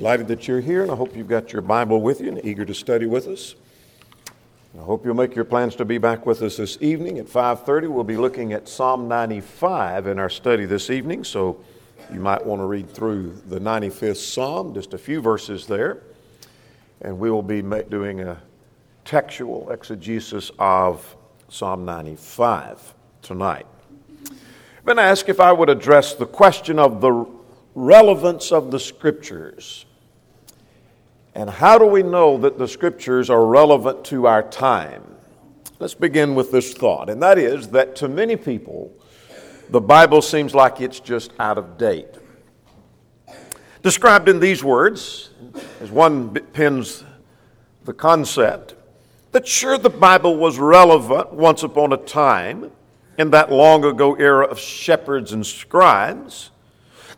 Delighted that you're here, and I hope you've got your Bible with you and eager to study with us. I hope you'll make your plans to be back with us this evening at 5:30. We'll be looking at Psalm 95 in our study this evening, so you might want to read through the 95th Psalm, just a few verses there, and we will be doing a textual exegesis of Psalm 95 tonight. I've been asked if I would address the question of the relevance of the Scriptures. And how do we know that the Scriptures are relevant to our time? Let's begin with this thought, and that is that to many people, the Bible seems like it's just out of date. Described in these words, as one pins the concept, that sure the Bible was relevant once upon a time in that long ago era of shepherds and scribes.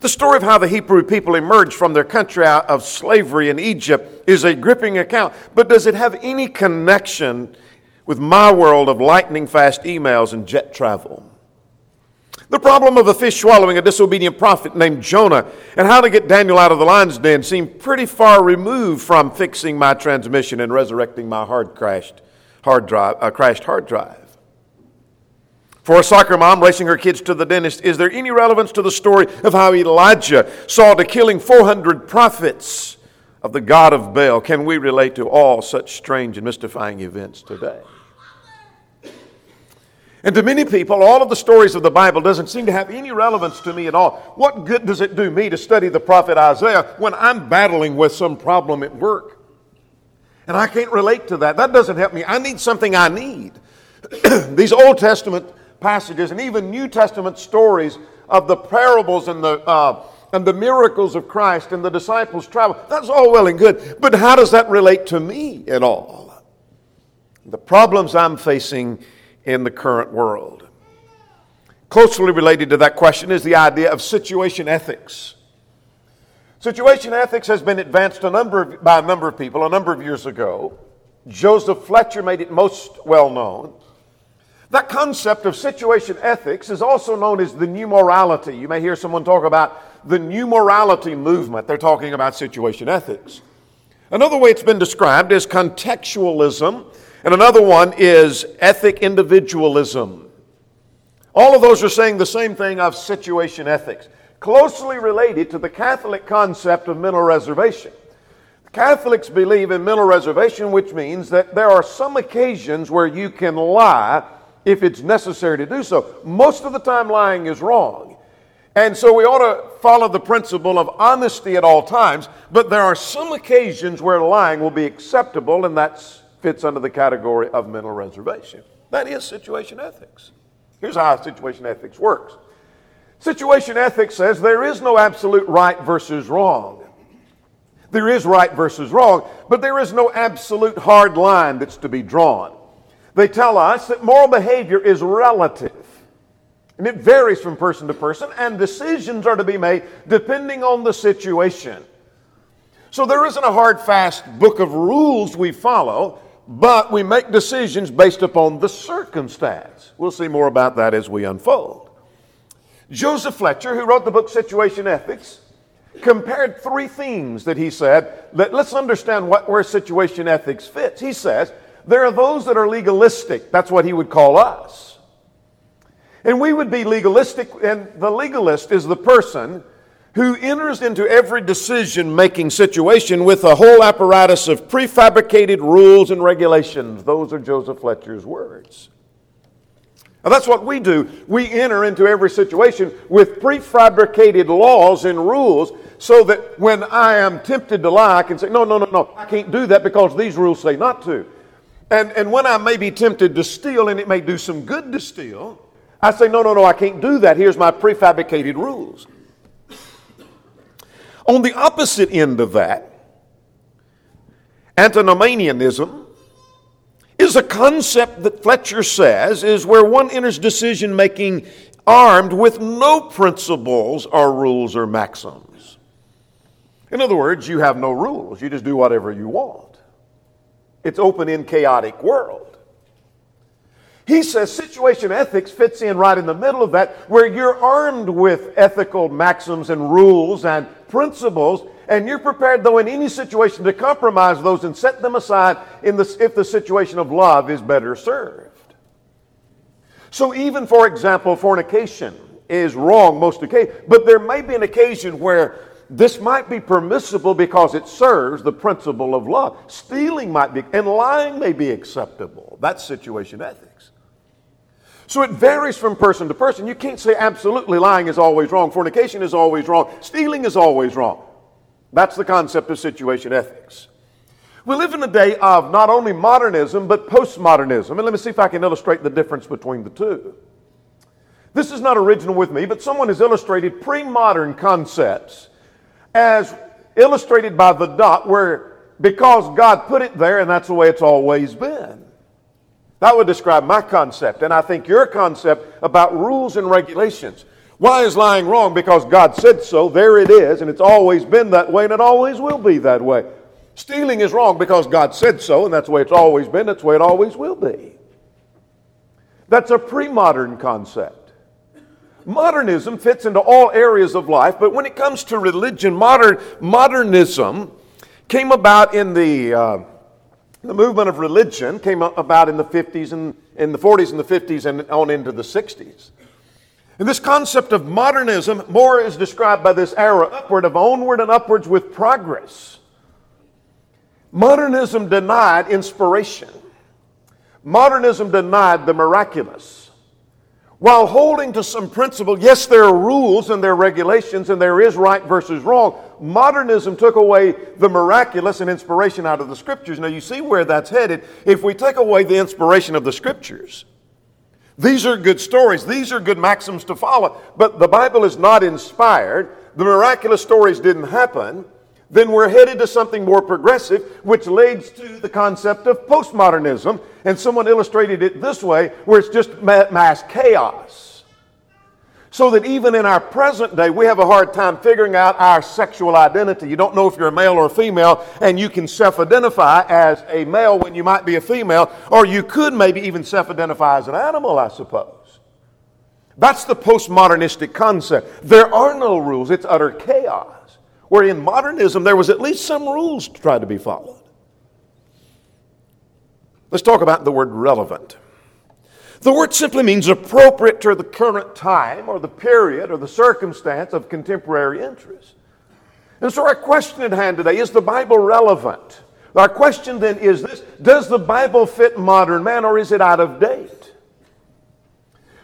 The story of how the Hebrew people emerged from their country out of slavery in Egypt is a gripping account, but does it have any connection with my world of lightning fast emails and jet travel? The problem of a fish swallowing a disobedient prophet named Jonah and how to get Daniel out of the lion's den seemed pretty far removed from fixing my transmission and resurrecting my hard crashed hard drive, uh, crashed hard drive. For a soccer mom racing her kids to the dentist, is there any relevance to the story of how Elijah saw the killing 400 prophets of the God of Baal? Can we relate to all such strange and mystifying events today? And to many people, all of the stories of the Bible doesn't seem to have any relevance to me at all. What good does it do me to study the prophet Isaiah when I'm battling with some problem at work? And I can't relate to that. That doesn't help me. I need something I need. These Old Testament passages and even New Testament stories of the parables and the, uh, and the miracles of Christ and the disciples' travel. That's all well and good, but how does that relate to me at all? The problems I'm facing in the current world. Closely related to that question is the idea of situation ethics. Situation ethics has been advanced a number of, by a number of people a number of years ago. Joseph Fletcher made it most well known. That concept of situation ethics is also known as the new morality. You may hear someone talk about the new morality movement. They're talking about situation ethics. Another way it's been described is contextualism, and another one is ethic individualism. All of those are saying the same thing of situation ethics, closely related to the Catholic concept of mental reservation. Catholics believe in mental reservation, which means that there are some occasions where you can lie if it's necessary to do so. Most of the time, lying is wrong. And so we ought to follow the principle of honesty at all times, but there are some occasions where lying will be acceptable, and that fits under the category of mental reservation. That is situation ethics. Here's how situation ethics works situation ethics says there is no absolute right versus wrong. There is right versus wrong, but there is no absolute hard line that's to be drawn. They tell us that moral behavior is relative. And it varies from person to person, and decisions are to be made depending on the situation. So there isn't a hard, fast book of rules we follow, but we make decisions based upon the circumstance. We'll see more about that as we unfold. Joseph Fletcher, who wrote the book Situation Ethics, compared three themes that he said. Let, us understand what, where situation ethics fits. He says there are those that are legalistic. That's what he would call us. And we would be legalistic, and the legalist is the person who enters into every decision making situation with a whole apparatus of prefabricated rules and regulations. Those are Joseph Fletcher's words. Now, that's what we do. We enter into every situation with prefabricated laws and rules so that when I am tempted to lie, I can say, no, no, no, no, I can't do that because these rules say not to. And, and when I may be tempted to steal, and it may do some good to steal, I say, no, no, no, I can't do that. Here's my prefabricated rules. On the opposite end of that, antinomianism is a concept that Fletcher says is where one enters decision making armed with no principles or rules or maxims. In other words, you have no rules, you just do whatever you want. It's open in chaotic world. He says situation ethics fits in right in the middle of that, where you're armed with ethical maxims and rules and principles, And you're prepared, though, in any situation to compromise those and set them aside the, if the situation of love is better served. So, even for example, fornication is wrong most occasions, but there may be an occasion where this might be permissible because it serves the principle of love. Stealing might be, and lying may be acceptable. That's situation ethics. So it varies from person to person. You can't say absolutely lying is always wrong, fornication is always wrong, stealing is always wrong. That's the concept of situation ethics. We live in a day of not only modernism, but postmodernism. And let me see if I can illustrate the difference between the two. This is not original with me, but someone has illustrated pre modern concepts as illustrated by the dot, where because God put it there and that's the way it's always been. That would describe my concept, and I think your concept about rules and regulations. Why is lying wrong? Because God said so, there it is, and it's always been that way, and it always will be that way. Stealing is wrong because God said so, and that's the way it's always been, that's the way it always will be. That's a pre modern concept. Modernism fits into all areas of life, but when it comes to religion, modern, modernism came about in the, uh, the movement of religion, came about in the 50s and in the 40s and the 50s and on into the 60s. And this concept of modernism more is described by this arrow upward of onward and upwards with progress. Modernism denied inspiration. Modernism denied the miraculous. While holding to some principle, yes, there are rules and there are regulations and there is right versus wrong. Modernism took away the miraculous and inspiration out of the scriptures. Now, you see where that's headed. If we take away the inspiration of the scriptures, these are good stories, these are good maxims to follow, but the Bible is not inspired. The miraculous stories didn't happen then we're headed to something more progressive, which leads to the concept of postmodernism. And someone illustrated it this way, where it's just mass chaos. So that even in our present day, we have a hard time figuring out our sexual identity. You don't know if you're a male or a female, and you can self identify as a male when you might be a female, or you could maybe even self identify as an animal, I suppose. That's the postmodernistic concept. There are no rules, it's utter chaos where in modernism there was at least some rules to try to be followed. Let's talk about the word relevant. The word simply means appropriate to the current time or the period or the circumstance of contemporary interest. And so our question at hand today is the Bible relevant? Our question then is this Does the Bible fit modern man or is it out of date?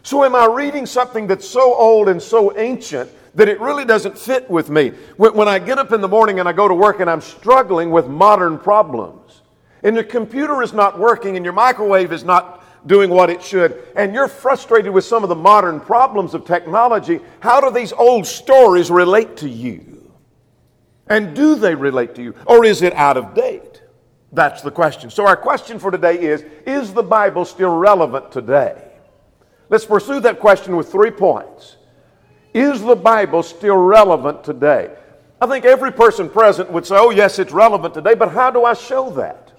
So, am I reading something that's so old and so ancient that it really doesn't fit with me. When, I get up in the morning and I go to work and I'm struggling with modern problems, and your computer is not working and your microwave is not doing what it should, and you're frustrated with some of the modern problems of technology, how do these old stories relate to you? And do they relate to you? Or is it out of date? That's the question. So, our question for today is Is the Bible still relevant today? Let's pursue that question with three points. Is the Bible still relevant today? I think every person present would say, oh, yes, it's relevant today, but how do I show that?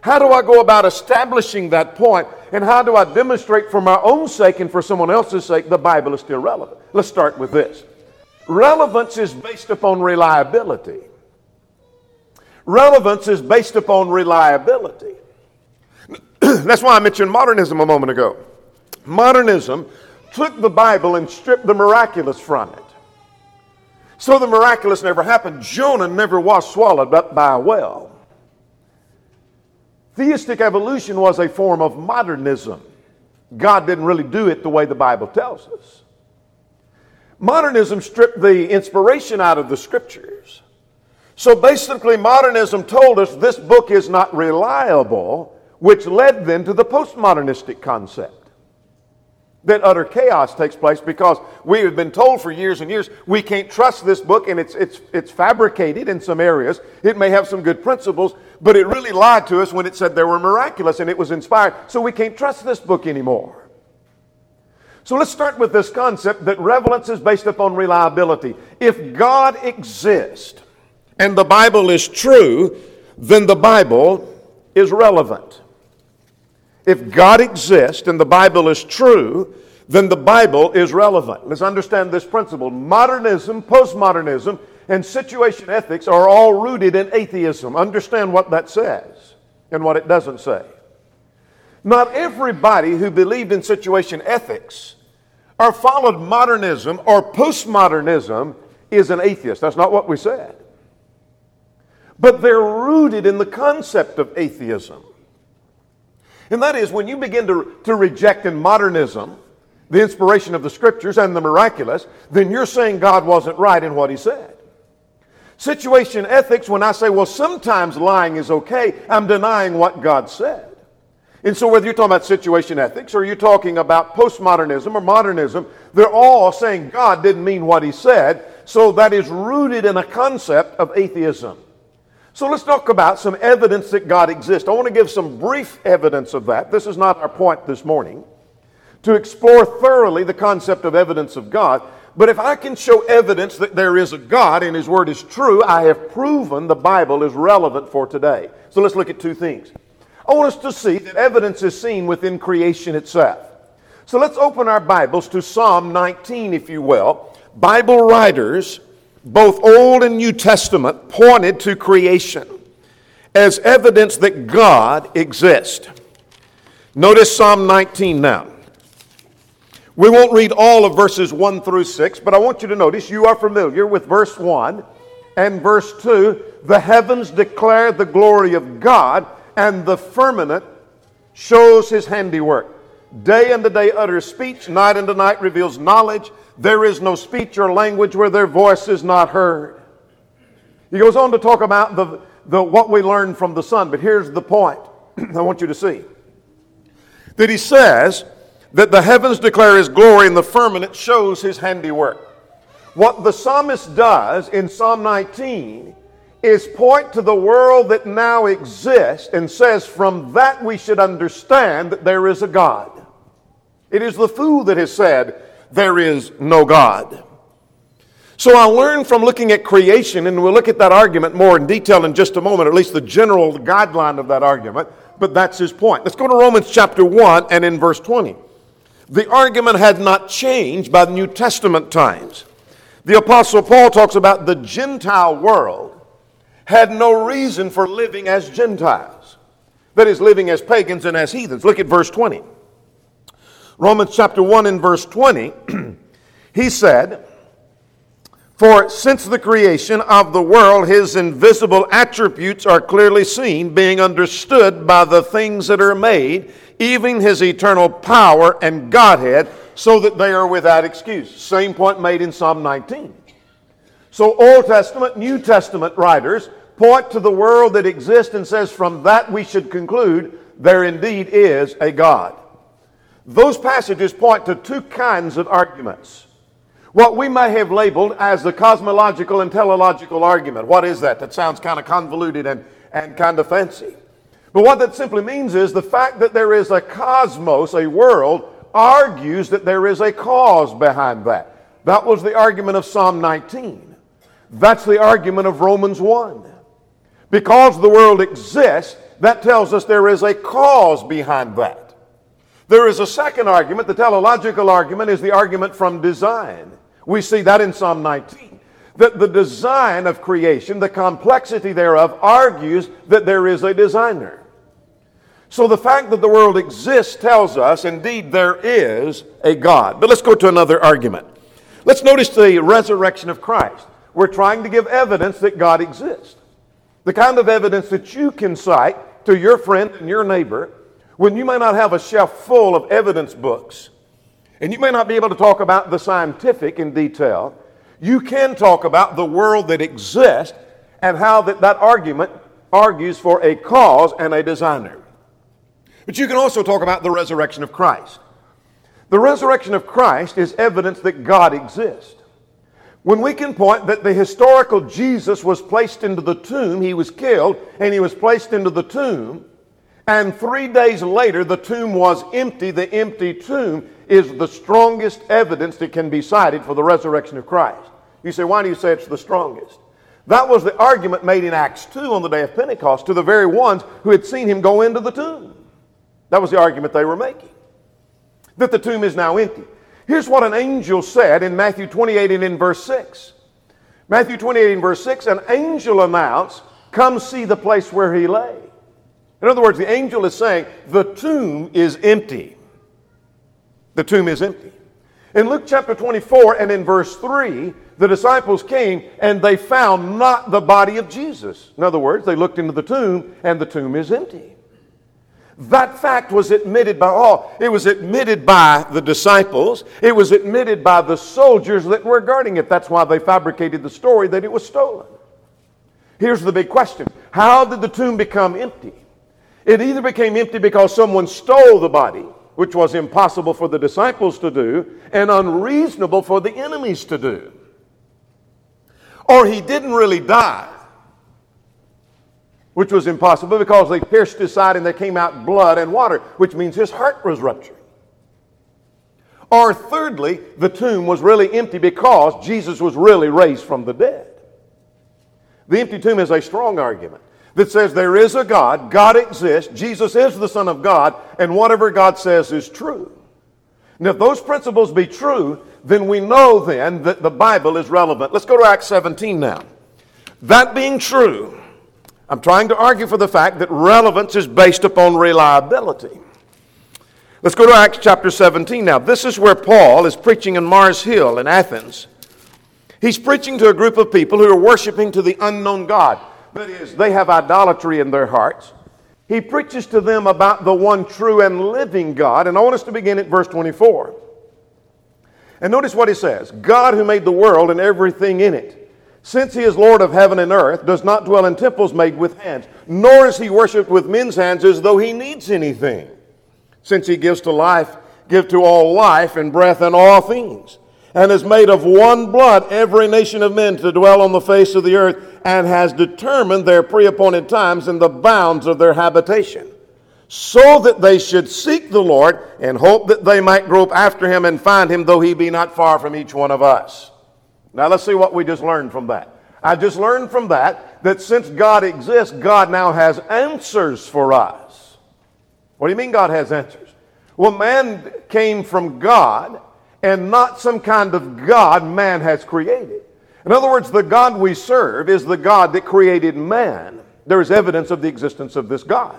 How do I go about establishing that point? And how do I demonstrate for my own sake and for someone else's sake the Bible is still relevant? Let's start with this. Relevance is based upon reliability. Relevance is based upon reliability. That's why I mentioned modernism a moment ago. Modernism took the Bible and stripped the miraculous from it. So the miraculous never happened. Jonah never was swallowed up by a whale. Theistic evolution was a form of modernism. God didn't really do it the way the Bible tells us. Modernism stripped the inspiration out of the scriptures. So basically, modernism told us this book is not reliable, which led then to the postmodernistic concept that utter chaos takes place because we have been told for years and years we can't trust this book and it's, it's, it's fabricated in some areas. It may have some good principles, but it really lied to us when it said they were miraculous and it was inspired. So we can't trust this book anymore. So let's start with this concept that relevance is based upon reliability. If God exists and the Bible is true, then the Bible is relevant. If God exists and the Bible is true, then the Bible is relevant. Let's understand this principle. Modernism, postmodernism, and situation ethics are all rooted in atheism. Understand what that says and what it doesn't say. Not everybody who believed in situation ethics or followed modernism or postmodernism is an atheist. That's not what we said. But they're rooted in the concept of atheism. And that is when you begin to, to reject in modernism the inspiration of the scriptures and the miraculous, then you're saying God wasn't right in what he said. Situation ethics, when I say, well, sometimes lying is okay, I'm denying what God said. And so, whether you're talking about situation ethics or you're talking about postmodernism or modernism, they're all saying God didn't mean what he said. So, that is rooted in a concept of atheism. So, let's talk about some evidence that God exists. I want to give some brief evidence of that. This is not our point this morning. To explore thoroughly the concept of evidence of God. But if I can show evidence that there is a God and His Word is true, I have proven the Bible is relevant for today. So let's look at two things. I want us to see that evidence is seen within creation itself. So let's open our Bibles to Psalm 19, if you will. Bible writers, both Old and New Testament, pointed to creation as evidence that God exists. Notice Psalm 19 now. We won't read all of verses 1 through 6, but I want you to notice you are familiar with verse 1 and verse 2. The heavens declare the glory of God and the firmament shows his handiwork. Day unto day utters speech, night unto night reveals knowledge. There is no speech or language where their voice is not heard. He goes on to talk about the, the, what we learn from the sun, but here's the point I want you to see. That he says that the heavens declare his glory and the firmament shows his handiwork. What the psalmist does in Psalm 19 is point to the world that now exists and says from that we should understand that there is a God. It is the fool that has said there is no God. So I learned from looking at creation, and we'll look at that argument more in detail in just a moment, at least the general guideline of that argument, but that's his point. Let's go to Romans chapter 1 and in verse 20. The argument had not changed by the New Testament times. The Apostle Paul talks about the Gentile world had no reason for living as Gentiles. That is, living as pagans and as heathens. Look at verse 20. Romans chapter 1 and verse 20, he said, For since the creation of the world, his invisible attributes are clearly seen, being understood by the things that are made, even his eternal power and Godhead, so that they are without excuse. Same point made in Psalm 19. So, Old Testament, New Testament writers point to the world that exists and says, from that we should conclude there indeed is a God. Those passages point to two kinds of arguments. What we may have labeled as the cosmological and teleological argument. What is that? That sounds kind of convoluted and, and kind of fancy. But what that simply means is the fact that there is a cosmos, a world, argues that there is a cause behind that. That was the argument of Psalm 19. That's the argument of Romans 1. Because the world exists, that tells us there is a cause behind that. There is a second argument. The teleological argument is the argument from design. We see that in Psalm 19. That the design of creation, the complexity thereof, argues that there is a designer. So the fact that the world exists tells us, indeed, there is a God. But let's go to another argument. Let's notice the resurrection of Christ. We're trying to give evidence that God exists. The kind of evidence that you can cite to your friend and your neighbor when you may not have a shelf full of evidence books and you may not be able to talk about the scientific in detail. You can talk about the world that exists and how that, that argument argues for a cause and a designer. But you can also talk about the resurrection of Christ. The resurrection of Christ is evidence that God exists. When we can point that the historical Jesus was placed into the tomb, he was killed, and he was placed into the tomb, and three days later the tomb was empty, the empty tomb is the strongest evidence that can be cited for the resurrection of Christ. You say, why do you say it's the strongest? That was the argument made in Acts 2 on the day of Pentecost to the very ones who had seen him go into the tomb. That was the argument they were making. That the tomb is now empty. Here's what an angel said in Matthew 28 and in verse 6 Matthew 28 and verse 6 an angel announced, Come see the place where he lay. In other words, the angel is saying, The tomb is empty. The tomb is empty. In Luke chapter 24 and in verse 3, the disciples came and they found not the body of Jesus. In other words, they looked into the tomb and the tomb is empty. That fact was admitted by all. It was admitted by the disciples. It was admitted by the soldiers that were guarding it. That's why they fabricated the story that it was stolen. Here's the big question How did the tomb become empty? It either became empty because someone stole the body, which was impossible for the disciples to do and unreasonable for the enemies to do, or he didn't really die which was impossible because they pierced his side and there came out blood and water, which means his heart was ruptured. Or thirdly, the tomb was really empty because Jesus was really raised from the dead. The empty tomb is a strong argument that says there is a God, God exists, Jesus is the Son of God, and whatever God says is true. And if those principles be true, then we know then that the Bible is relevant. Let's go to Acts 17 now. That being true, I'm trying to argue for the fact that relevance is based upon reliability. Let's go to Acts chapter 17 now. This is where Paul is preaching in Mars Hill in Athens. He's preaching to a group of people who are worshiping to the unknown God. Is, they have idolatry in their hearts. He preaches to them about the one true and living God. And I want us to begin at verse 24. And notice what he says God who made the world and everything in it since he is Lord of heaven and earth, does not dwell in temples made with hands, nor is he worshipped with men's hands as though he needs anything. Since he gives to life, give to all life and breath and all things, and has made of one blood every nation of men to dwell on the face of the earth, and has determined their preappointed times and the bounds of their habitation, so that they should seek the Lord and hope that they might grope after him and find him, though he be not far from each one of us. Now let's see what we just learned from that. I just learned from that that since God exists, God now has answers for us. What do you mean God has answers? Well, man came from God and not some kind of God man has created. In other words, the God we serve is the God that created man. There is evidence of the existence of this God.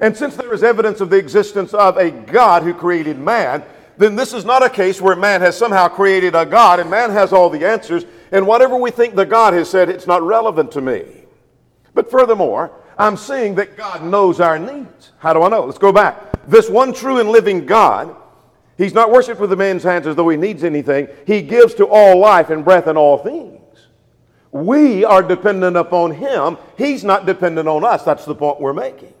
And since there is evidence of the existence of a God who created man, then this is not a case where man has somehow created a God and man has all the answers, and whatever we think the God has said, it's not relevant to me. But furthermore, I'm seeing that God knows our needs. How do I know? Let's go back. This one true and living God, He's not worshiped with the man's hands as though He needs anything. He gives to all life and breath and all things. We are dependent upon Him. He's not dependent on us. That's the point we're making.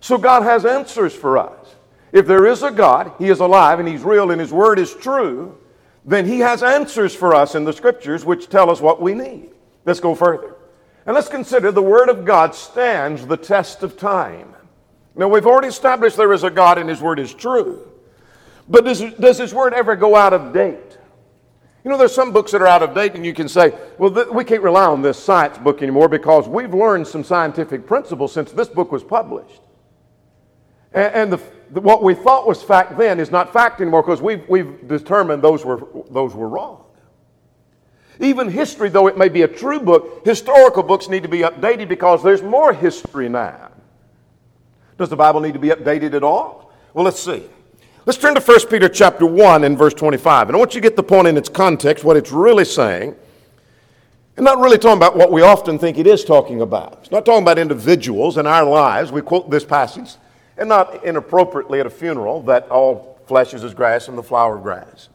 So God has answers for us. If there is a God, He is alive and He's real and His Word is true, then He has answers for us in the Scriptures which tell us what we need. Let's go further. And let's consider the Word of God stands the test of time. Now, we've already established there is a God and His Word is true. But does, does His Word ever go out of date? You know, there's some books that are out of date, and you can say, well, th- we can't rely on this science book anymore because we've learned some scientific principles since this book was published. And, and the, the, what we thought was fact then is not fact anymore because we've, we've determined those were, those were wrong. Even history, though it may be a true book, historical books need to be updated because there's more history now. Does the Bible need to be updated at all? Well, let's see. Let's turn to 1 Peter chapter 1 and verse 25. And I want you to get the point in its context, what it's really saying. And not really talking about what we often think it is talking about. It's not talking about individuals in our lives. We quote this passage and not inappropriately at a funeral that all flesh is as grass and the flower of grass.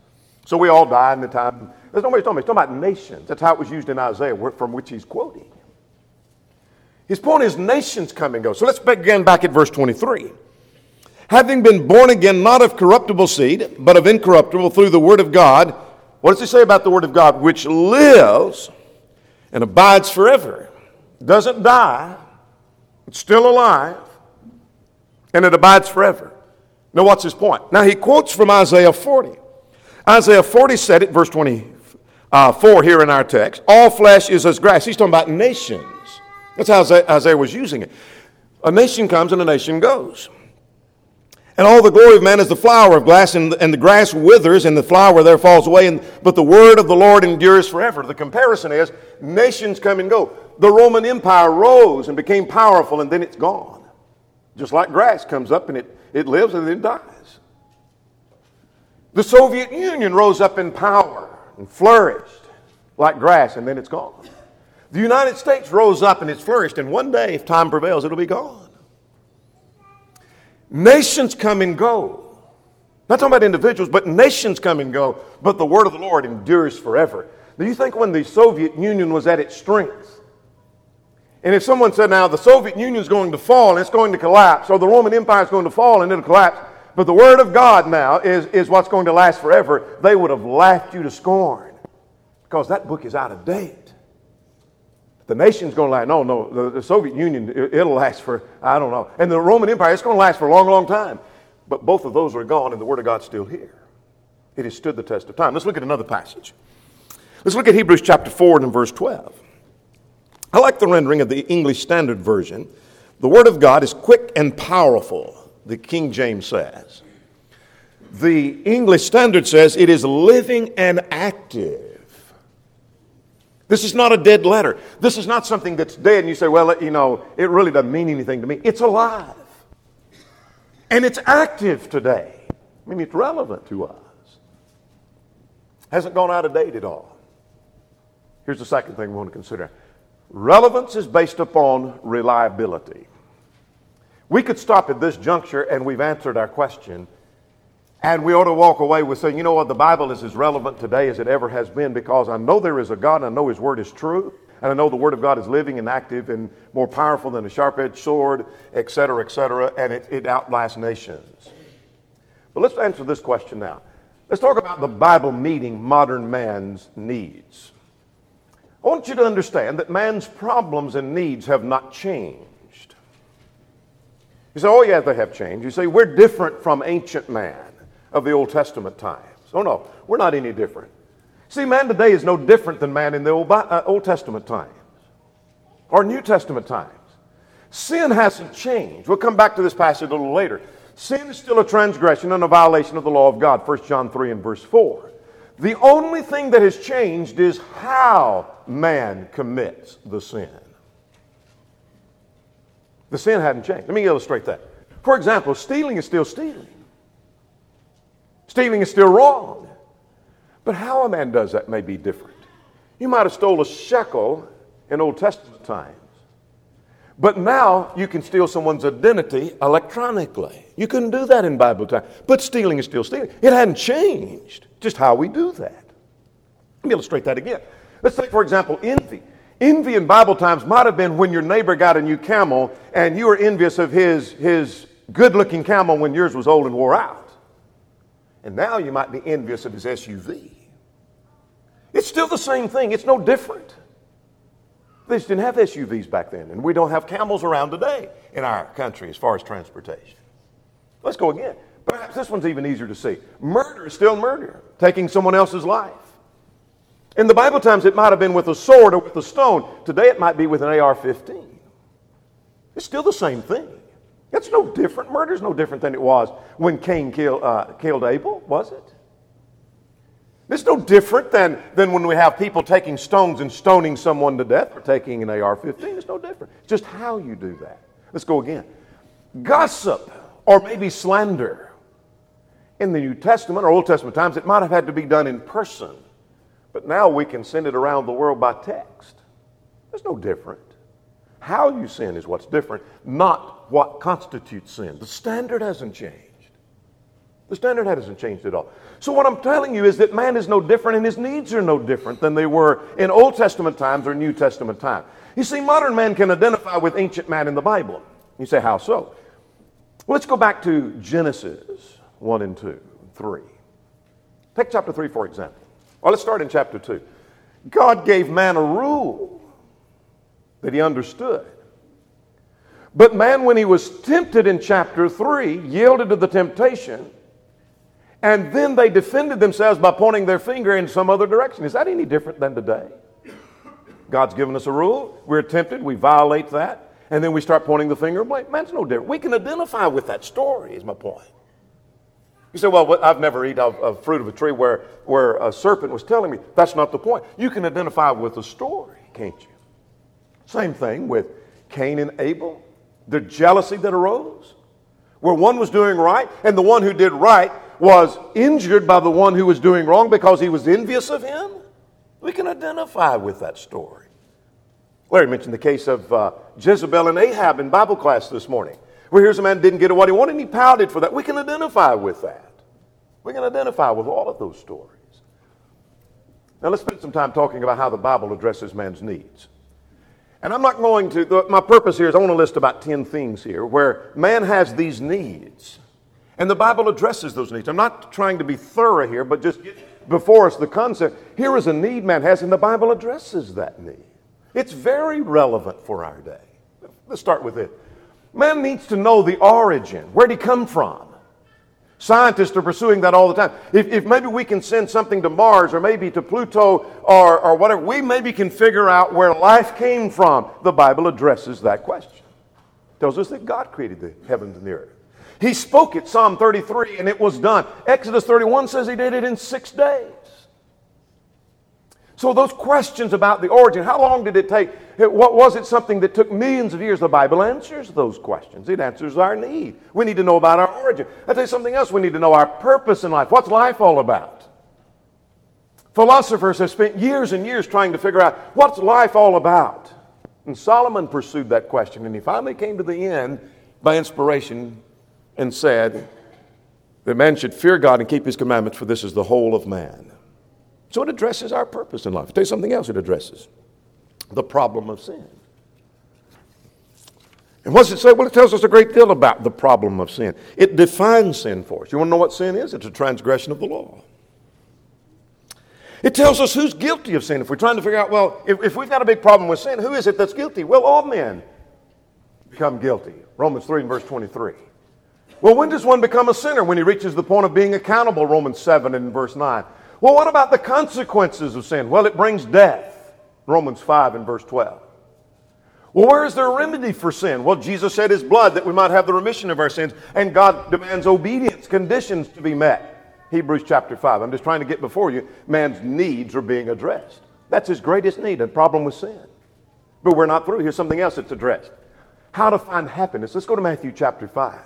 So we all die in the time. There's nobody talking about. He's talking about nations. That's how it was used in Isaiah, from which he's quoting. His point is nations come and go. So let's begin back at verse 23. Having been born again, not of corruptible seed, but of incorruptible through the word of God. What does he say about the word of God? Which lives and abides forever. Doesn't die, it's still alive and it abides forever. Now, what's his point? Now, he quotes from Isaiah 40. Isaiah 40 said it, verse 24 here in our text all flesh is as grass. He's talking about nations. That's how Isaiah was using it. A nation comes and a nation goes. And all the glory of man is the flower of grass, and, and the grass withers, and the flower there falls away, and, but the word of the Lord endures forever. The comparison is nations come and go. The Roman Empire rose and became powerful, and then it's gone. Just like grass comes up and it, it lives and then dies. The Soviet Union rose up in power and flourished like grass, and then it's gone. The United States rose up and it's flourished, and one day, if time prevails, it'll be gone. Nations come and go. Not talking about individuals, but nations come and go, but the word of the Lord endures forever. Do you think when the Soviet Union was at its strength, and if someone said, now the Soviet Union is going to fall and it's going to collapse, or the Roman Empire is going to fall and it'll collapse, but the Word of God now is, is what's going to last forever, they would have laughed you to scorn because that book is out of date. The nation's going to last. No, no, the, the Soviet Union, it, it'll last for, I don't know. And the Roman Empire, it's going to last for a long, long time. But both of those are gone, and the Word of God's still here. It has stood the test of time. Let's look at another passage. Let's look at Hebrews chapter 4 and verse 12. I like the rendering of the English Standard Version. The Word of God is quick and powerful the King James says. The English Standard says it is living and active. This is not a dead letter. This is not something that's dead and you say, well, you know, it really doesn't mean anything to me. It's alive. And it's active today. I mean, it's relevant to us. Hasn't gone out of date at all. Here's the second thing we want to consider relevance is based upon reliability. We could stop at this juncture and we've answered our question. And we ought to walk away with saying, you know what, the Bible is as relevant today as it ever has been because I know there is a God and I know His Word is true. And I know the Word of God is living and active and more powerful than a sharp edged sword, et cetera, et cetera, and it, it outlasts nations. But let's answer this question now. Let's talk about the Bible meeting modern man's needs. I want you to understand that man's problems and needs have not changed. You say, oh, yeah, they have changed. You say, we're different from ancient man of the Old Testament times. Oh, no, we're not any different. See, man today is no different than man in the Old, uh, Old Testament times or New Testament times. Sin hasn't changed. We'll come back to this passage a little later. Sin is still a transgression and a violation of the law of God, 1 John 3 and verse 4. The only thing that has changed is how man commits the sin. The sin hadn't changed. Let me illustrate that. For example, stealing is still stealing. Stealing is still wrong. But how a man does that may be different. You might have stole a shekel in Old Testament times. But now you can steal someone's identity electronically. You couldn't do that in Bible time. But stealing is still stealing. It hadn't changed just how we do that. Let me illustrate that again. Let's take, for example, envy. Envy in Bible times might have been when your neighbor got a new camel and you were envious of his, his good looking camel when yours was old and wore out. And now you might be envious of his SUV. It's still the same thing, it's no different. They just didn't have SUVs back then, and we don't have camels around today in our country as far as transportation. Let's go again. Perhaps this one's even easier to see. Murder is still murder, taking someone else's life. In the Bible times, it might have been with a sword or with a stone. Today, it might be with an AR 15. It's still the same thing. It's no different. Murder's no different than it was when Cain kill, uh, killed Abel, was it? It's no different than, than when we have people taking stones and stoning someone to death or taking an AR 15. It's no different. It's just how you do that. Let's go again. Gossip or maybe slander. In the New Testament or Old Testament times, it might have had to be done in person. But now we can send it around the world by text. There's no different. How you sin is what's different, not what constitutes sin. The standard hasn't changed. The standard hasn't changed at all. So, what I'm telling you is that man is no different and his needs are no different than they were in Old Testament times or New Testament times. You see, modern man can identify with ancient man in the Bible. You say, how so? Well, let's go back to Genesis 1 and 2, 3. Take chapter 3, for example. Well, let's start in chapter 2. God gave man a rule that he understood. But man, when he was tempted in chapter 3, yielded to the temptation, and then they defended themselves by pointing their finger in some other direction. Is that any different than today? God's given us a rule. We're tempted, we violate that, and then we start pointing the finger of blame. Man's no different. We can identify with that story, is my point. You say, well, I've never eaten of, of fruit of a tree where, where a serpent was telling me. That's not the point. You can identify with the story, can't you? Same thing with Cain and Abel, the jealousy that arose, where one was doing right and the one who did right was injured by the one who was doing wrong because he was envious of him. We can identify with that story. Larry mentioned the case of uh, Jezebel and Ahab in Bible class this morning, where here's a man didn't get what he wanted and he pouted for that. We can identify with that. We can identify with all of those stories. Now let's spend some time talking about how the Bible addresses man's needs. And I'm not going to, my purpose here is I want to list about 10 things here where man has these needs. And the Bible addresses those needs. I'm not trying to be thorough here, but just before us the concept. Here is a need man has, and the Bible addresses that need. It's very relevant for our day. Let's start with it. Man needs to know the origin. Where'd he come from? Scientists are pursuing that all the time. If, if, maybe we can send something to Mars or maybe to Pluto or, or whatever, we maybe can figure out where life came from. The Bible addresses that question. tells us that God created the heavens and the earth. He spoke it, Psalm 33, and it was done. Exodus 31 says he did it in six days. So, those questions about the origin, how long did it take? What was it something that took millions of years? The Bible answers those questions. It answers our need. We need to know about our origin. i tell you something else. We need to know our purpose in life. What's life all about? Philosophers have spent years and years trying to figure out what's life all about. And Solomon pursued that question, and he finally came to the end by inspiration and said that man should fear God and keep his commandments, for this is the whole of man. So it addresses our purpose in life. I'll tell you something else it addresses the problem of sin. And what's it say? Well, it tells us a great deal about the problem of sin. It defines sin for us. You want to know what sin is? It's a transgression of the law. It tells us who's guilty of sin. If we're trying to figure out, well, if, if we've got a big problem with sin, who is it that's guilty? Well, all men become guilty. Romans 3 and verse 23. Well, when does one become a sinner? When he reaches the point of being accountable, Romans 7 and verse 9. Well, what about the consequences of sin? Well, it brings death. Romans 5 and verse 12. Well, where is there a remedy for sin? Well, Jesus shed his blood that we might have the remission of our sins, and God demands obedience, conditions to be met. Hebrews chapter 5. I'm just trying to get before you. Man's needs are being addressed. That's his greatest need, a problem with sin. But we're not through. Here's something else that's addressed. How to find happiness. Let's go to Matthew chapter 5.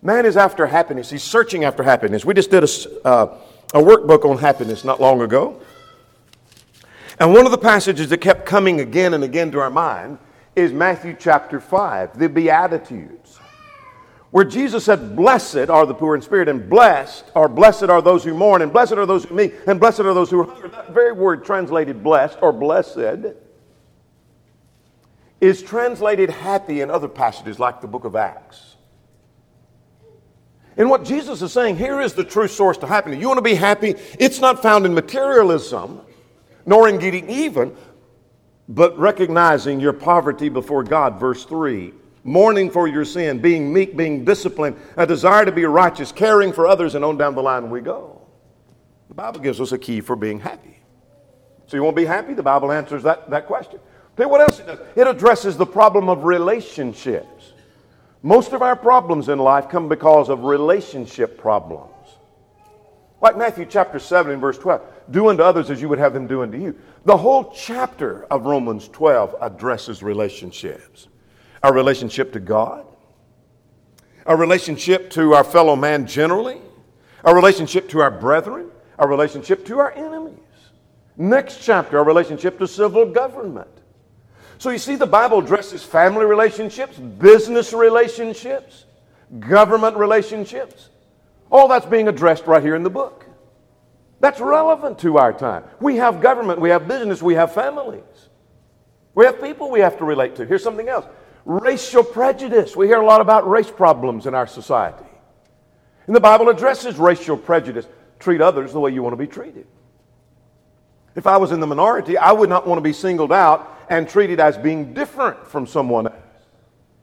Man is after happiness. He's searching after happiness. We just did a, uh, a workbook on happiness not long ago. And one of the passages that kept coming again and again to our mind is Matthew chapter 5, the Beatitudes, where Jesus said, Blessed are the poor in spirit, and blessed, or blessed are those who mourn, and blessed are those who meet, and blessed are those who are hungry. That very word translated blessed or blessed is translated happy in other passages like the book of Acts. And what Jesus is saying here is the true source to happiness. You want to be happy? It's not found in materialism, nor in getting even, but recognizing your poverty before God. Verse 3 mourning for your sin, being meek, being disciplined, a desire to be righteous, caring for others, and on down the line we go. The Bible gives us a key for being happy. So you want to be happy? The Bible answers that, that question. You what else it does. It addresses the problem of relationships. Most of our problems in life come because of relationship problems. Like Matthew chapter 7 and verse 12 do unto others as you would have them do unto you. The whole chapter of Romans 12 addresses relationships our relationship to God, our relationship to our fellow man generally, our relationship to our brethren, our relationship to our enemies. Next chapter, our relationship to civil government. So you see, the Bible addresses family relationships, business relationships, government relationships. All that's being addressed right here in the book. That's relevant to our time. We have government, we have business, we have families. We have people we have to relate to. Here's something else racial prejudice. We hear a lot about race problems in our society. And the Bible addresses racial prejudice. Treat others the way you want to be treated. If I was in the minority, I would not want to be singled out and treated as being different from someone else.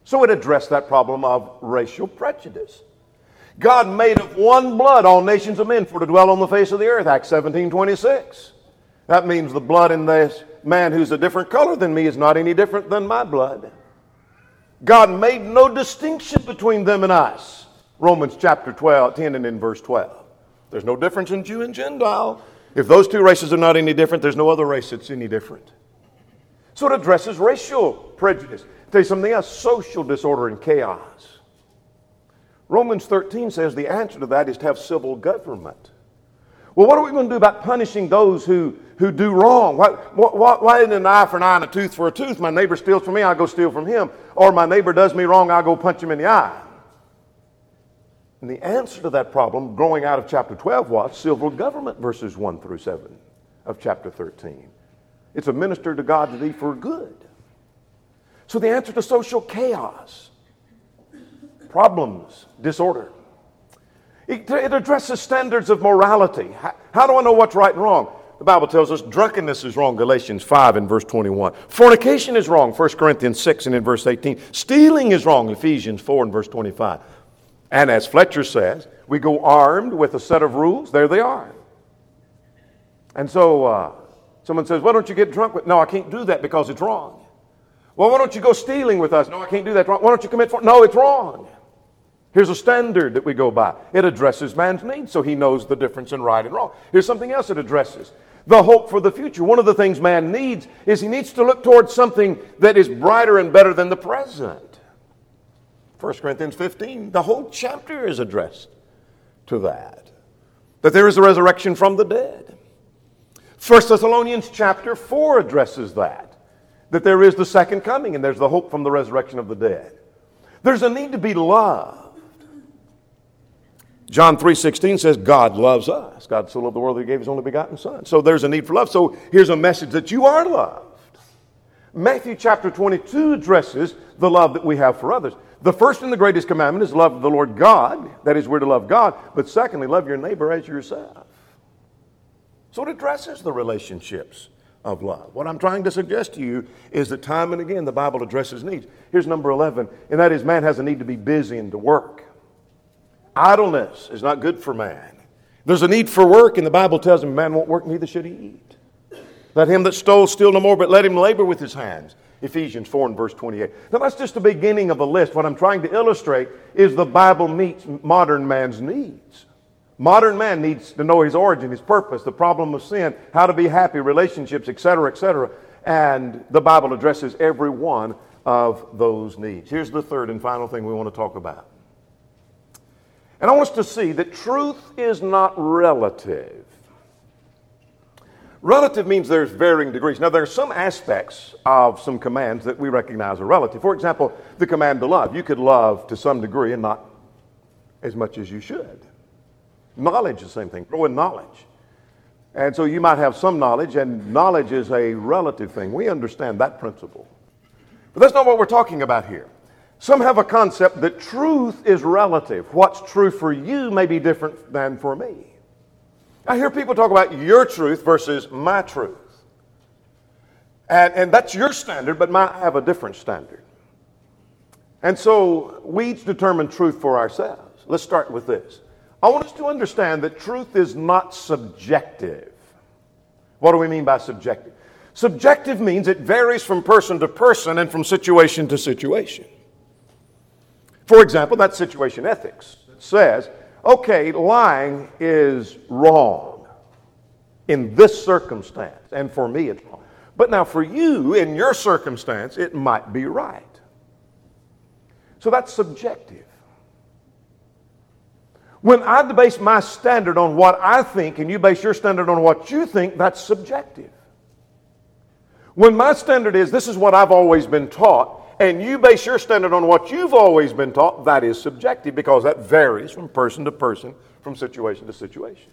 So it addressed that problem of racial prejudice. God made of one blood all nations of men for to dwell on the face of the earth, Acts 17 26. That means the blood in this man who's a different color than me is not any different than my blood. God made no distinction between them and us. Romans chapter 12, 10 and in verse 12. There's no difference in Jew and Gentile. If those two races are not any different, there's no other race that's any different. So it addresses racial prejudice. I'll tell you something else social disorder and chaos. Romans 13 says the answer to that is to have civil government. Well, what are we going to do about punishing those who, who do wrong? Why, why, why isn't an eye for an eye and a tooth for a tooth? My neighbor steals from me, I go steal from him. Or my neighbor does me wrong, I go punch him in the eye. And the answer to that problem, growing out of chapter 12, was civil government, verses 1 through 7 of chapter 13. It's a minister to God to thee for good. So the answer to social chaos, problems, disorder, it, it addresses standards of morality. How, how do I know what's right and wrong? The Bible tells us drunkenness is wrong, Galatians 5 and verse 21. Fornication is wrong, 1 Corinthians 6 and in verse 18. Stealing is wrong, Ephesians 4 and verse 25. And as Fletcher says, we go armed with a set of rules. There they are. And so uh, someone says, Why don't you get drunk with? No, I can't do that because it's wrong. Well, why don't you go stealing with us? No, I can't do that. Why don't you commit? For- no, it's wrong. Here's a standard that we go by. It addresses man's needs, so he knows the difference in right and wrong. Here's something else it addresses the hope for the future. One of the things man needs is he needs to look towards something that is brighter and better than the present. 1 Corinthians 15, the whole chapter is addressed to that. That there is a resurrection from the dead. 1 Thessalonians chapter 4 addresses that. That there is the second coming and there's the hope from the resurrection of the dead. There's a need to be loved. John 3:16 says God loves us. God so loved the world that he gave his only begotten son. So there's a need for love. So here's a message that you are loved. Matthew chapter 22 addresses the love that we have for others. The first and the greatest commandment is love the Lord God. That is, we're to love God. But secondly, love your neighbor as yourself. So it addresses the relationships of love. What I'm trying to suggest to you is that time and again the Bible addresses needs. Here's number 11, and that is man has a need to be busy and to work. Idleness is not good for man. There's a need for work, and the Bible tells him, Man won't work, neither should he eat. Let him that stole steal no more, but let him labor with his hands. Ephesians 4 and verse 28. Now, that's just the beginning of a list. What I'm trying to illustrate is the Bible meets modern man's needs. Modern man needs to know his origin, his purpose, the problem of sin, how to be happy, relationships, etc., etc. And the Bible addresses every one of those needs. Here's the third and final thing we want to talk about and I want us to see that truth is not relative. Relative means there's varying degrees. Now, there are some aspects of some commands that we recognize are relative. For example, the command to love. You could love to some degree and not as much as you should. Knowledge is the same thing. Grow in knowledge. And so you might have some knowledge, and knowledge is a relative thing. We understand that principle. But that's not what we're talking about here. Some have a concept that truth is relative. What's true for you may be different than for me. I hear people talk about your truth versus my truth. And, and that's your standard, but I have a different standard. And so we each determine truth for ourselves. Let's start with this. I want us to understand that truth is not subjective. What do we mean by subjective? Subjective means it varies from person to person and from situation to situation. For example, that situation ethics says, okay, lying is wrong in this circumstance, and for me it's wrong. But now for you, in your circumstance, it might be right. So that's subjective. When I base my standard on what I think and you base your standard on what you think, that's subjective. When my standard is this is what I've always been taught, and you base your standard on what you've always been taught, that is subjective because that varies from person to person, from situation to situation.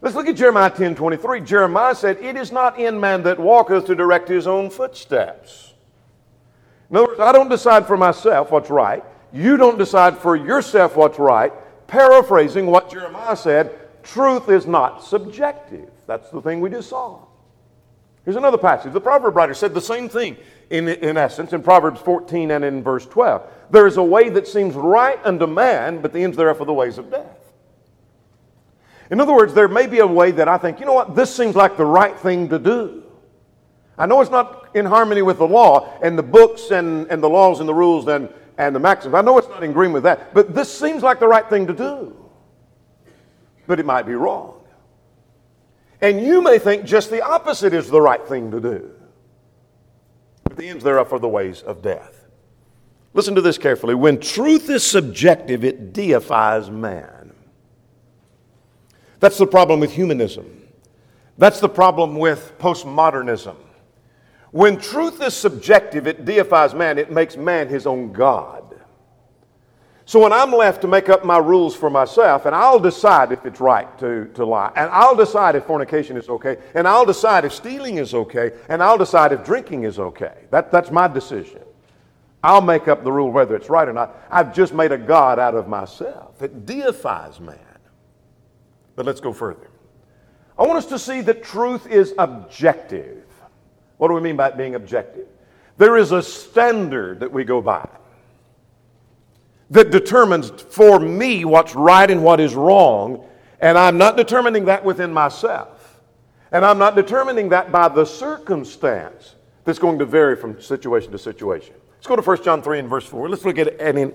Let's look at Jeremiah 10 23. Jeremiah said, It is not in man that walketh to direct his own footsteps. In other words, I don't decide for myself what's right. You don't decide for yourself what's right. Paraphrasing what Jeremiah said, truth is not subjective. That's the thing we just saw. Here's another passage. The proverb writer said the same thing in, in essence in Proverbs 14 and in verse 12. There is a way that seems right unto man, but the ends thereof are the ways of death. In other words, there may be a way that I think, you know what, this seems like the right thing to do. I know it's not in harmony with the law and the books and, and the laws and the rules and and the maxims. I know it's not in agreement with that, but this seems like the right thing to do. But it might be wrong. And you may think just the opposite is the right thing to do. But the ends thereof are the ways of death. Listen to this carefully. When truth is subjective, it deifies man. That's the problem with humanism. That's the problem with postmodernism. When truth is subjective, it deifies man, it makes man his own God. So when I'm left to make up my rules for myself, and I'll decide if it's right to, to lie, and I'll decide if fornication is okay, and I'll decide if stealing is okay, and I'll decide if drinking is okay. That, that's my decision. I'll make up the rule whether it's right or not. I've just made a God out of myself. It deifies man. But let's go further. I want us to see that truth is objective. What do we mean by it being objective? There is a standard that we go by that determines for me what's right and what is wrong, and I'm not determining that within myself. And I'm not determining that by the circumstance that's going to vary from situation to situation. Let's go to 1 John 3 and verse 4. Let's look at it in,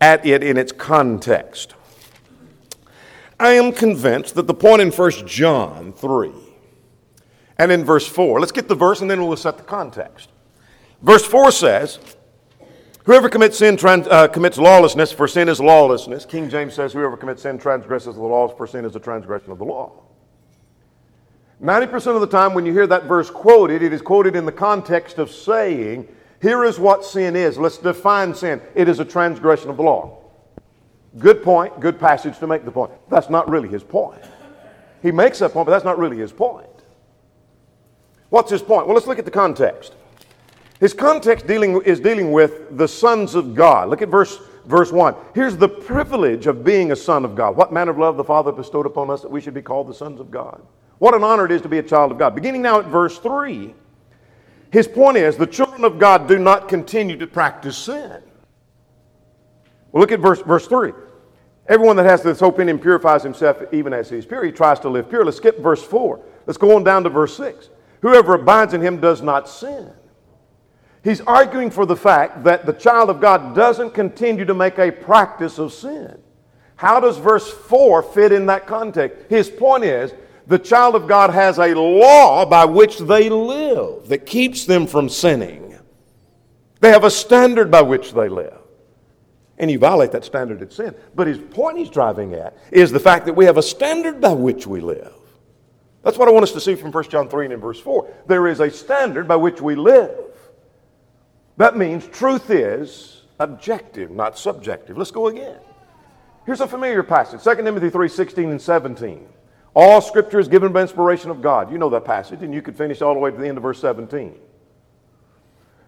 at it in its context. I am convinced that the point in 1 John 3 and in verse 4, let's get the verse and then we'll set the context. Verse 4 says, Whoever commits sin trans, uh, commits lawlessness, for sin is lawlessness. King James says, Whoever commits sin transgresses the law, for sin is a transgression of the law. 90% of the time, when you hear that verse quoted, it is quoted in the context of saying, Here is what sin is. Let's define sin. It is a transgression of the law. Good point, good passage to make the point. That's not really his point. He makes that point, but that's not really his point. What's his point? Well, let's look at the context. His context dealing, is dealing with the sons of God. Look at verse, verse 1. Here's the privilege of being a son of God. What manner of love the Father bestowed upon us that we should be called the sons of God. What an honor it is to be a child of God. Beginning now at verse 3, his point is the children of God do not continue to practice sin. Well, look at verse, verse 3. Everyone that has this hope in him purifies himself even as he is pure. He tries to live pure. Let's skip verse 4. Let's go on down to verse 6. Whoever abides in him does not sin. He's arguing for the fact that the child of God doesn't continue to make a practice of sin. How does verse 4 fit in that context? His point is the child of God has a law by which they live that keeps them from sinning. They have a standard by which they live. And you violate that standard, it's sin. But his point he's driving at is the fact that we have a standard by which we live. That's what I want us to see from 1 John 3 and in verse 4. There is a standard by which we live. That means truth is objective, not subjective. Let's go again. Here's a familiar passage 2 Timothy 3 16 and 17. All scripture is given by inspiration of God. You know that passage, and you could finish all the way to the end of verse 17.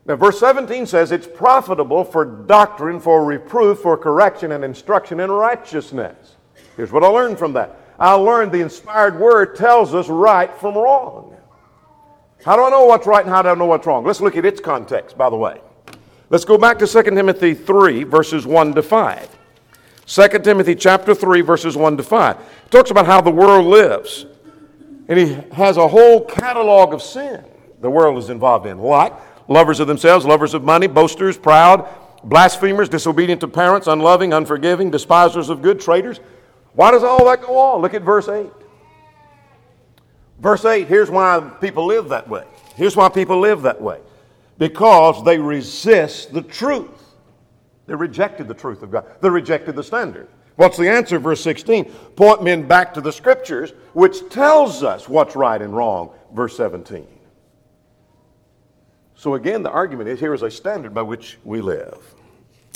Now, verse 17 says it's profitable for doctrine, for reproof, for correction, and instruction in righteousness. Here's what I learned from that I learned the inspired word tells us right from wrong. How do I know what's right and how do I know what's wrong? Let's look at its context, by the way. Let's go back to 2 Timothy 3, verses 1 to 5. 2 Timothy chapter 3, verses 1 to 5. It talks about how the world lives. And he has a whole catalog of sin the world is involved in. Like lovers of themselves, lovers of money, boasters, proud, blasphemers, disobedient to parents, unloving, unforgiving, despisers of good, traitors. Why does all that go on? Look at verse 8. Verse 8, here's why people live that way. Here's why people live that way because they resist the truth. They rejected the truth of God, they rejected the standard. What's the answer? Verse 16 point men back to the scriptures, which tells us what's right and wrong. Verse 17. So again, the argument is here is a standard by which we live.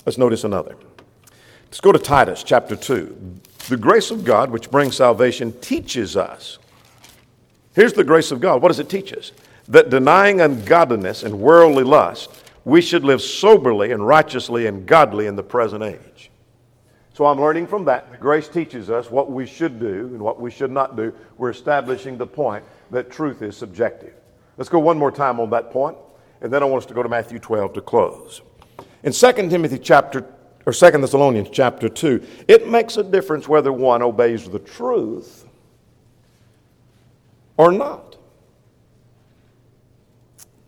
Let's notice another. Let's go to Titus chapter 2. The grace of God, which brings salvation, teaches us Here's the grace of God. What does it teach us? That denying ungodliness and worldly lust, we should live soberly and righteously and godly in the present age. So I'm learning from that. Grace teaches us what we should do and what we should not do. We're establishing the point that truth is subjective. Let's go one more time on that point, and then I want us to go to Matthew 12 to close. In 2 Timothy chapter or 2 Thessalonians chapter 2, it makes a difference whether one obeys the truth or not.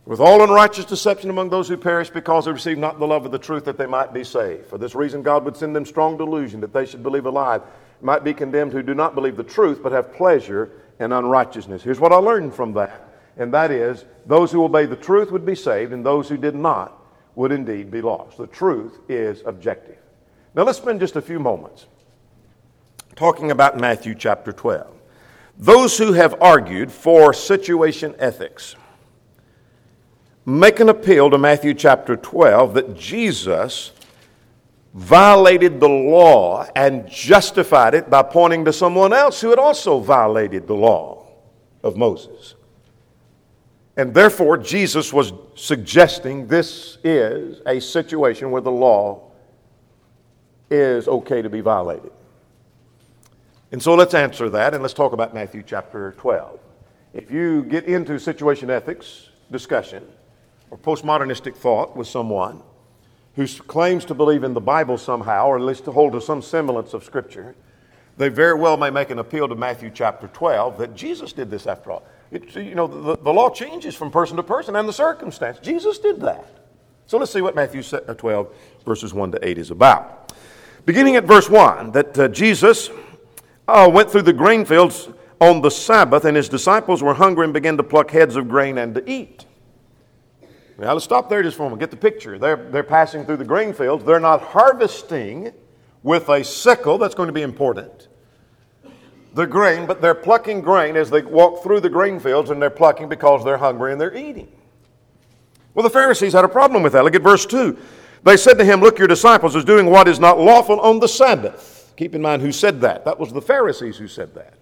with all unrighteous deception among those who perish because they receive not the love of the truth that they might be saved. For this reason, God would send them strong delusion that they should believe a lie, might be condemned who do not believe the truth but have pleasure in unrighteousness. Here's what I learned from that, and that is those who obey the truth would be saved, and those who did not would indeed be lost. The truth is objective. Now let's spend just a few moments talking about Matthew chapter 12. Those who have argued for situation ethics make an appeal to Matthew chapter 12 that Jesus violated the law and justified it by pointing to someone else who had also violated the law of Moses. And therefore, Jesus was suggesting this is a situation where the law is okay to be violated. And so let's answer that and let's talk about Matthew chapter 12. If you get into situation ethics discussion, or postmodernistic thought with someone who claims to believe in the Bible somehow, or at least to hold to some semblance of Scripture, they very well may make an appeal to Matthew chapter 12 that Jesus did this after all. It, you know, the, the law changes from person to person and the circumstance. Jesus did that. So let's see what Matthew uh, 12, verses 1 to 8 is about. Beginning at verse 1, that uh, Jesus uh, went through the grain fields on the Sabbath, and his disciples were hungry and began to pluck heads of grain and to eat. Now let's stop there just for a moment. Get the picture. They're, they're passing through the grain fields. They're not harvesting with a sickle. That's going to be important. The grain, but they're plucking grain as they walk through the grain fields, and they're plucking because they're hungry and they're eating. Well, the Pharisees had a problem with that. Look at verse 2. They said to him, Look, your disciples is doing what is not lawful on the Sabbath. Keep in mind who said that. That was the Pharisees who said that.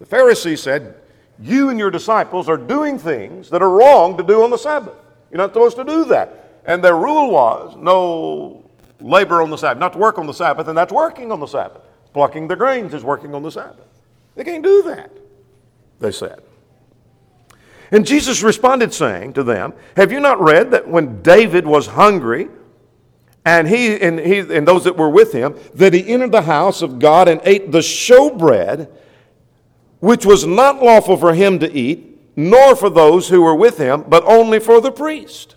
The Pharisees said, You and your disciples are doing things that are wrong to do on the Sabbath. You're not supposed to do that. And their rule was no labor on the Sabbath, not to work on the Sabbath, and that's working on the Sabbath. Plucking the grains is working on the Sabbath. They can't do that, they said. And Jesus responded, saying to them, Have you not read that when David was hungry, and he and, he and those that were with him, that he entered the house of God and ate the showbread, which was not lawful for him to eat, nor for those who were with him, but only for the priest.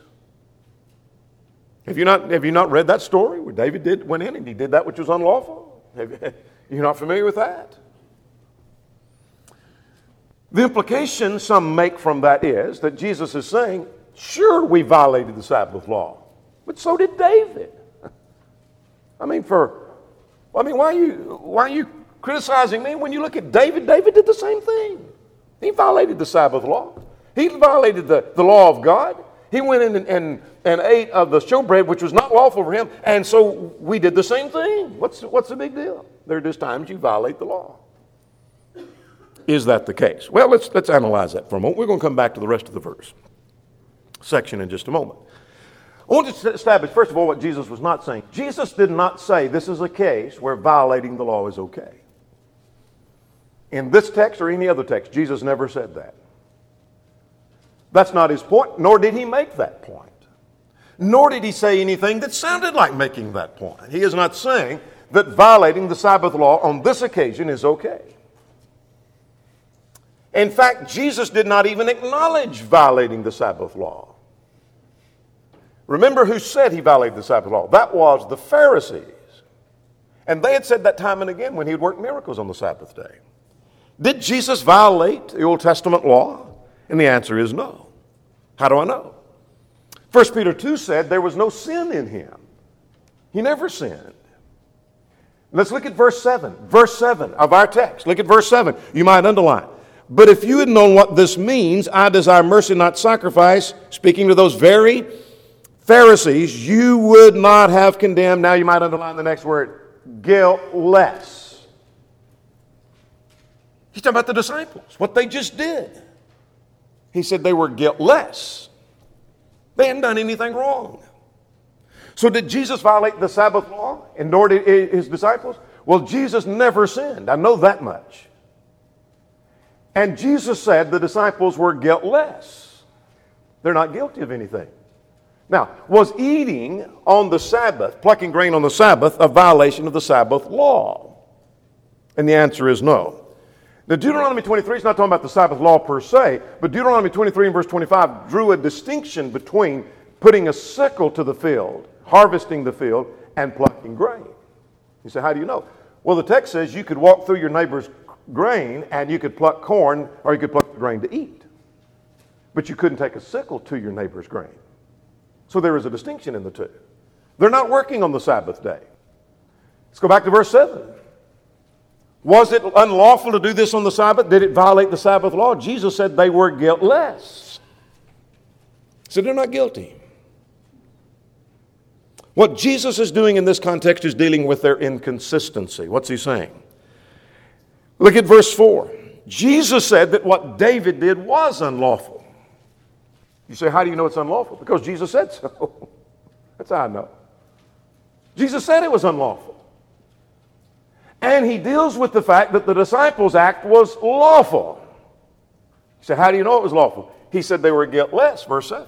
Have you not, have you not read that story where David did, went in and he did that which was unlawful? You're not familiar with that? The implication some make from that is that Jesus is saying, sure, we violated the Sabbath law, but so did David. I mean, for, I mean, why are you, why are you criticizing me when you look at David? David did the same thing. He violated the Sabbath law. He violated the, the law of God. He went in and, and, and ate of the showbread, which was not lawful for him, and so we did the same thing. What's, what's the big deal? There are just times you violate the law. Is that the case? Well, let's, let's analyze that for a moment. We're going to come back to the rest of the verse section in just a moment. I want to establish, first of all, what Jesus was not saying. Jesus did not say this is a case where violating the law is okay. In this text or any other text, Jesus never said that. That's not his point, nor did he make that point. Nor did he say anything that sounded like making that point. He is not saying that violating the Sabbath law on this occasion is okay. In fact, Jesus did not even acknowledge violating the Sabbath law. Remember who said he violated the Sabbath law? That was the Pharisees. And they had said that time and again when he had worked miracles on the Sabbath day. Did Jesus violate the Old Testament law? And the answer is no. How do I know? 1 Peter 2 said there was no sin in him. He never sinned. Let's look at verse 7. Verse 7 of our text. Look at verse 7. You might underline. But if you had known what this means, I desire mercy, not sacrifice, speaking to those very Pharisees, you would not have condemned. Now you might underline the next word guiltless. He's talking about the disciples, what they just did. He said they were guiltless. They hadn't done anything wrong. So, did Jesus violate the Sabbath law and nor did his disciples? Well, Jesus never sinned. I know that much. And Jesus said the disciples were guiltless. They're not guilty of anything. Now, was eating on the Sabbath, plucking grain on the Sabbath, a violation of the Sabbath law? And the answer is no. Now, Deuteronomy 23 is not talking about the Sabbath law per se, but Deuteronomy 23 and verse 25 drew a distinction between putting a sickle to the field, harvesting the field, and plucking grain. You say, how do you know? Well, the text says you could walk through your neighbor's grain and you could pluck corn or you could pluck the grain to eat. But you couldn't take a sickle to your neighbor's grain. So there is a distinction in the two. They're not working on the Sabbath day. Let's go back to verse 7. Was it unlawful to do this on the Sabbath? Did it violate the Sabbath law? Jesus said they were guiltless. So they're not guilty. What Jesus is doing in this context is dealing with their inconsistency. What's he saying? Look at verse 4. Jesus said that what David did was unlawful. You say, How do you know it's unlawful? Because Jesus said so. That's how I know. Jesus said it was unlawful. And he deals with the fact that the disciples' act was lawful. He said, How do you know it was lawful? He said they were guiltless, verse 7.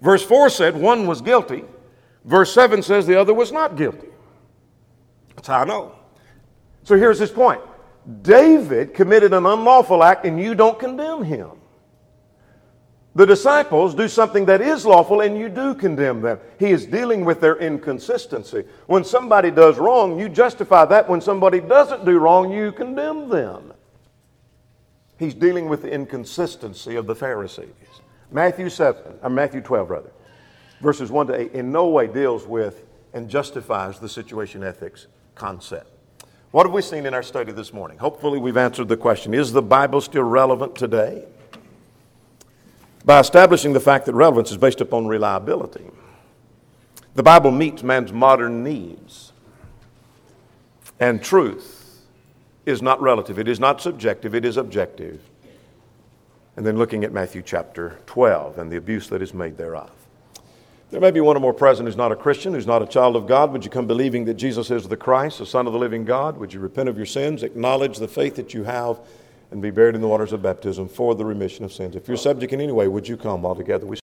Verse 4 said one was guilty. Verse 7 says the other was not guilty. That's how I know. So here's his point David committed an unlawful act, and you don't condemn him. The disciples do something that is lawful, and you do condemn them. He is dealing with their inconsistency. When somebody does wrong, you justify that. When somebody doesn't do wrong, you condemn them. He's dealing with the inconsistency of the Pharisees. Matthew 7, or Matthew 12, rather verses 1 to 8, in no way deals with and justifies the situation ethics concept. What have we seen in our study this morning? Hopefully, we've answered the question Is the Bible still relevant today? By establishing the fact that relevance is based upon reliability. The Bible meets man's modern needs. And truth is not relative, it is not subjective, it is objective. And then looking at Matthew chapter 12 and the abuse that is made thereof. There may be one or more present who's not a Christian, who's not a child of God. Would you come believing that Jesus is the Christ, the Son of the living God? Would you repent of your sins, acknowledge the faith that you have, and be buried in the waters of baptism for the remission of sins? If you're subject in any way, would you come all together? We